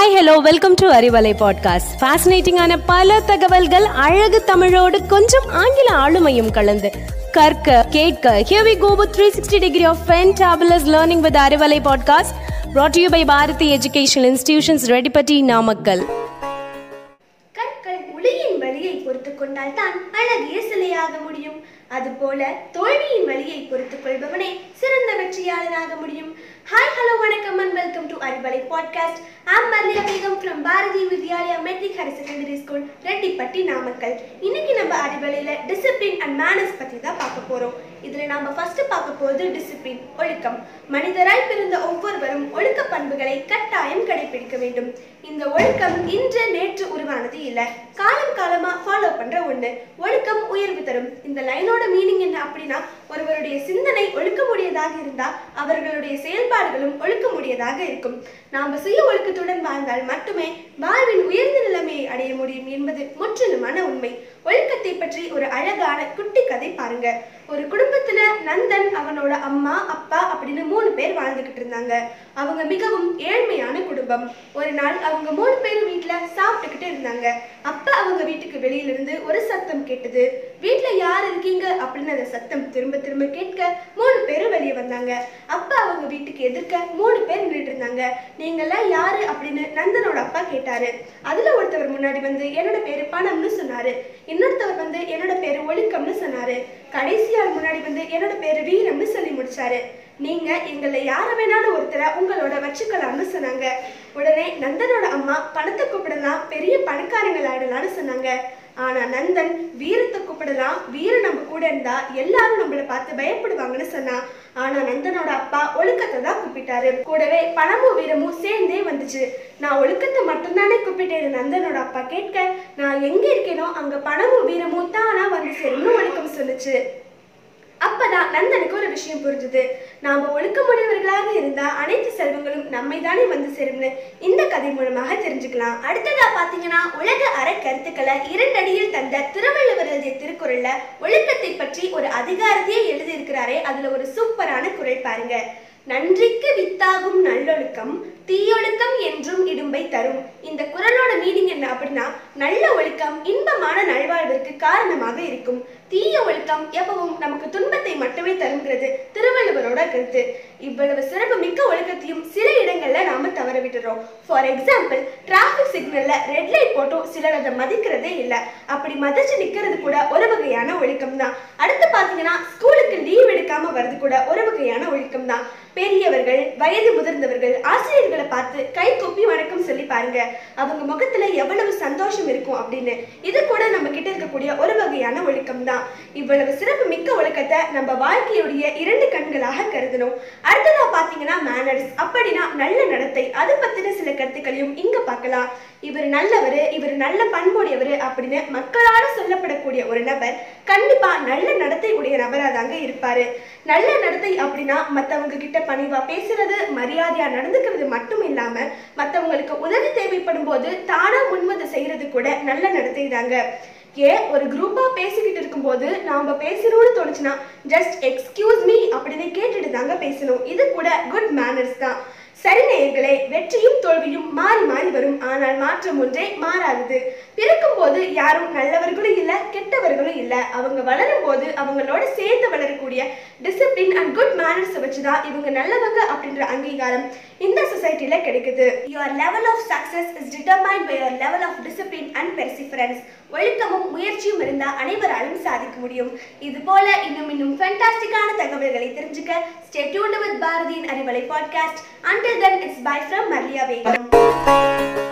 Hi hello welcome to Arivalai podcast ஃபேசினேட்டிங்கான பல தகவல்கள் அழகு தமிழோடு கொஞ்சம் ஆங்கில ஆளுமையும் கலந்து. கற்க கேட்க here we go with 360 degree of fantabulous learning with Arivalai podcast brought to you by Bharathi educational institutions Reddipatti Namakkal கற்கள் ஒளியின் வழியை பொறுத்து கொண்டால் தான் அழகிய சிலையாக முடியும். அதுபோல தோல்வியின் வழியை பொறுத்துக் கொள்பவனே சிறந்த வெற்றியாளனாக முடியும். ஹாய் ஹலோ வணக்கம் and welcome to Arivalai podcast am Malliya Begum from Bharathi Vidyalaya matric higher secondary school Reddipatti Namakkal இன்னைக்கு நம்ம அறிவலையில டிசிப்ளின் அண்ட் மேனர்ஸ் பத்தி தான் பார்க்க போறோம். இதுல நாம ஃபர்ஸ்ட் பார்க்க போறது டிசிப்ளின் ஒழுக்கம். மனிதராய் பிறந்த ஒவ்வொருவரும் ஒழுக்க பண்புகளை கட்டாயம் கடைபிடிக்க வேண்டும். இந்த ஒழுக்கம் இன்று நேற்று உருவானது இல்ல. காலம் காலமா ஃபாலோ பண்ற ஒண்ணு. ஒழுக்கம் உயர்வு தரும். இந்த லைனோட மீனிங் என்ன அப்படின்னா ஒருவருடைய சிந்தனை ஒழுக்கமுடையதாக இருந்தா அவர்களுடைய செயல்பாடுகளும் ஒழுக்கமுடையதாக இருக்கும். நாம சுய ஒழுக்கத்துடன் வாழ்ந்தால் மட்டுமே வாழ்வின் உயர்ந்த நிலைமையை அடைய முடியும் என்பது முற்றிலுமான உண்மை. ஒழுக்கத்தை பற்றி ஒரு அழகான குட்டி கதை பாருங்க. ஒரு குடும்பத்துல நந்தன் அவனோட அம்மா அப்பா அப்படின்னு மூணு பேர் வாழ்ந்துகிட்டு இருந்தாங்க. அவங்க மிகவும் ஏழ்மையான குடும்பம். ஒரு நாள் அவங்க மூணு பேரும் வீட்டுல சாப்பிட்டுக்கிட்டு இருந்தாங்க. அப்ப அவங்க வீட்டுக்கு வெளியில இருந்து ஒரு சத்தம் கேட்டது. வீட்டுல யார் இருக்கீங்க? அப்படின்னு அந்த சத்தம் திரும்ப திரும்ப கேட்க மூணு பேரும் வெளியே வந்தாங்க. அப்ப அவங்க வீட்டுக்கு எதிர்க்க மூணு பேர் நின்றுட்டு இருந்தாங்க. நீங்கெல்லாம் யாரு? அப்படின்னு நந்தனோட அப்பா கேட்டாரு. அதுல ஒருத்தவர் முன்னாடி வந்து என்னோட பேரு பணம்னு சொன்னாரு இன்னொருத்தவர் வந்து என்னோட பேரு ஒழுக்கம்னு சொன்னாரு கடைசி ஆள் முன்னாடி வந்து என்னோட பேரு வீரம்னு சொல்லி முடிச்சாரு. நீங்க எங்களை யார வேணாலும் ஒருத்தரை உங்களோட வச்சுக்கலாம்னு சொன்னாங்க. உடனே நந்தனோட அம்மா பணத்தை கூப்பிடலாம் பெரிய பணக்காரங்கள் ஆயிடலாம்னு சொன்னாங்க. ஆனா நந்தன் வீரத்தை கூப்பிடலாம் வீரன் நம்ம கூட இருந்தா எல்லாரும் நம்மள பார்த்து பயப்படுவாங்கன்னு சொன்னா. ஆனா நந்தனோட அப்பா ஒழுக்கத்தை தான் கூப்பிட்டாரு. கூடவே பணமும் வீரமும் சேர்ந்தே வந்துச்சு. நான் ஒழுக்கத்தை மட்டும்தானே கூப்பிட்டேன் நந்தனோட அப்பா கேட்க நான் எங்க இருக்கேனோ அங்க பணமும் வீரமும் தானா வந்து சேரும்னு ஒழுக்கம் சொல்லுச்சு. நந்தனுக்கு ஒரு விஷயம் புரிஞ்சுது. நாம ஒழுக்கமுடையவர்களாக இருந்தா அனைத்து செல்வங்களும் நம்மை தானே வந்து சேரும்னு இந்த கதை மூலமாக தெரிஞ்சுக்கலாம். அடுத்ததா பாத்தீங்கன்னா உலக அறக்கருத்துக்களை இரண்டடியில் தந்த திருவள்ளுவர் எழுதிய திருக்குறள்ல ஒழுக்கத்தை பற்றி ஒரு அதிகாரத்தையே எழுதியிருக்கிறாரே அதுல ஒரு சூப்பரான குறை பாருங்க. நன்றிக்கு வித்தாகும் நல்லொழுக்கம் தீயொழுக்கம் என்றும் இடும்பை தரும். இந்த குறளோட மீனிங் என்ன அப்படின்னா நல்ல ஒழுக்கம் இன்பமான நல்வாழ்விற்கு காரணமாக இருக்கும். தீய ஒழுக்கம் எப்பவும் நமக்கு துன்பத்தை மட்டுமே தருங்கிறது திருவள்ளுவரோட கருத்து. இவ்வளவு சிறப்பு மிக்க ஒழுக்கத்தையும் சில இடங்கள்ல நாம தவற விட்டுறோம் ஃபார் எக்ஸாம்பிள் டிராபிக் சிக்னல்ல ரெட் லைட் போட்டும் சிலர் அதை மதிக்கிறதே இல்லை. அப்படி மதிச்சு நிக்கிறது கூட ஒரு வகையான ஒழுக்கம் தான். அடுத்து பாத்தீங்கன்னா ஸ்கூலுக்கு லீவ் எடுக்காம வர்றது கூட ஒரு வகையான ஒழுக்கம் தான். பெரியவர்கள் வயது முதிர்ந்தவர்கள் ஆசிரியர்களை பார்த்து கை கொப்பி வணக்கம் சொல்லி பாருங்க. அவங்க முகத்துல எவ்வளவு சந்தோஷம் இருக்கும் அப்படின்னு. இது கூட நம்ம கிட்ட இருக்கக்கூடிய ஒரு வகையான ஒழுக்கம் தான். இவ்வளவு சிறப்பு மிக்க ஒழுக்கத்தை நம்ம வாழ்க்கையுடைய இரண்டு கண்களாக கருதணும் அடுத்ததா பாத்தீங்கன்னா மேனர்ஸ் அப்படின்னா நல்ல நடத்தை. அது பத்தின சில கருத்துக்களையும் இங்க பார்க்கலாம். இவர் நல்லவர் இவர் நல்ல பண்புடையவர் அப்படின்னு மக்களால சொல்லப்படக்கூடிய ஒரு நபர் கண்டிப்பா நல்ல நடத்தை உடைய நபரா தாங்க இருப்பாரு. நல்ல நடத்தை அப்படின்னா மத்தவங்க கிட்ட பணிவா பேசுறது மரியாதையா நடந்துக்கிறது மட்டும் இல்லாம மத்தவங்களுக்கு உதவி தேவைப்படும் போது தானா முன்வந்து செய்யறது கூட நல்ல நடத்தை தாங்க ஏன்? ஒரு குரூப்பா பேசிக்கிட்டு இருக்கும் நாம பேசணும்னு தோணுச்சுன்னா ஜஸ்ட் எக்ஸ்கியூஸ் மீ அப்படின்னு கேட்டுட்டு தாங்க பேசணும். இது கூட குட் மேனர்ஸ் தான். சரி நேயர்களே வெற்றியும் தோல்வியும் மாறி மாறி வரும். ஆனால் மாற்றம் ஒன்றே மாறாதது. பிறக்கும் போது யாரும் நல்லவர்களும் இல்ல கெட்டவர்களும் இல்ல. அவங்க வளரும் போது அவங்களோட சேர்ந்து வளரக்கூடிய டிசிப்ளின் அண்ட் குட் மேனர்ஸ் வச்சுதான் இவங்க நல்லவங்க அப்படின்ற அங்கீகாரம் இந்த சொசைட்டில கிடைக்குது. Your level of success is determine by your level of discipline and perseverance ஒழுக்கமும் முயற்சியும் இருந்தால் அனைவராலும் சாதிக்க முடியும். இது போல இன்னும் இன்னும் ஃபென்டாஸ்டிக்கான தகவல்களை தெரிஞ்சுக்க ஸ்டே டியூன்ட் வித் பாரதியின் Arivalai podcast until then it's bye from Marliya Begum